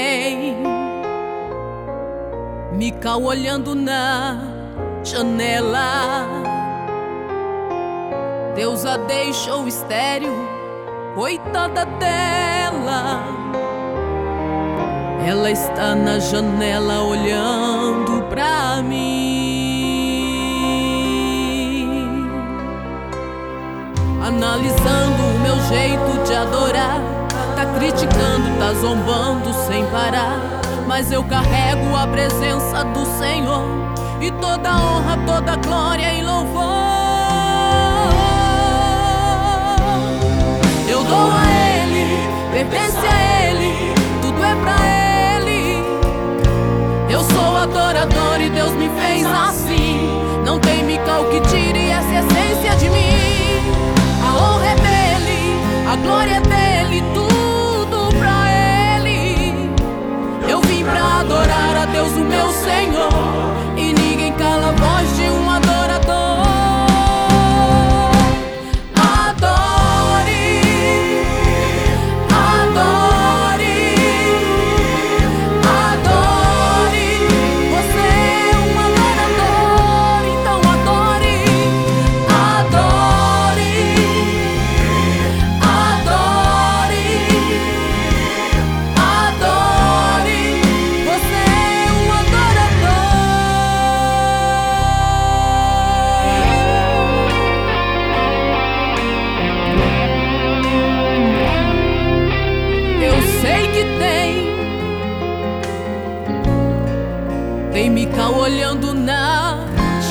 Tem Mical olhando na janela. Deus a deixou estéreo, coitada dela. Ela está na janela olhando pra mim, analisando o meu jeito de adorar. Tá criticando, tá zombando sem parar. Mas eu carrego a presença do Senhor e toda honra, toda glória e louvor. Eu dou a Ele, pertence a Ele, tudo é pra Ele. Eu sou adorador e Deus me fez assim. Não tem mical que tire essa essência de mim. Tem Mical olhando na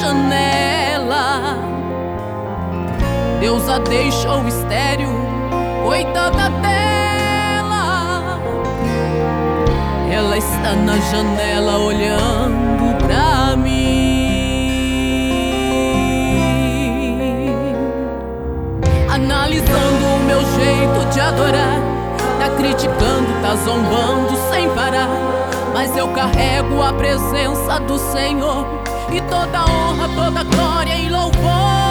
janela. Deus a deixou estéreo, coitada dela. Ela está na janela olhando pra mim, analisando o meu jeito de adorar. Tá criticando, tá zombando sem parar. Mas eu carrego a presença do Senhor e toda honra, toda glória e louvor.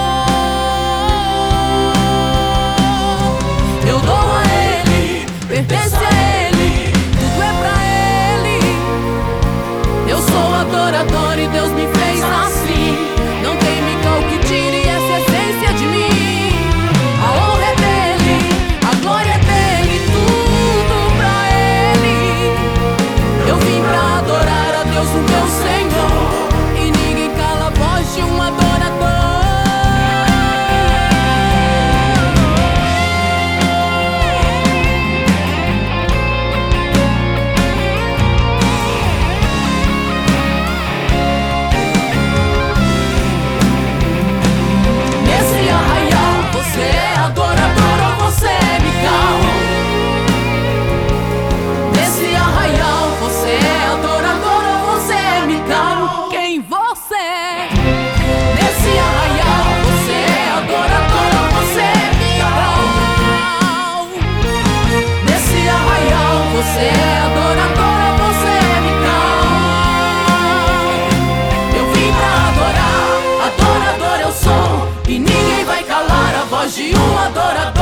de um adorador.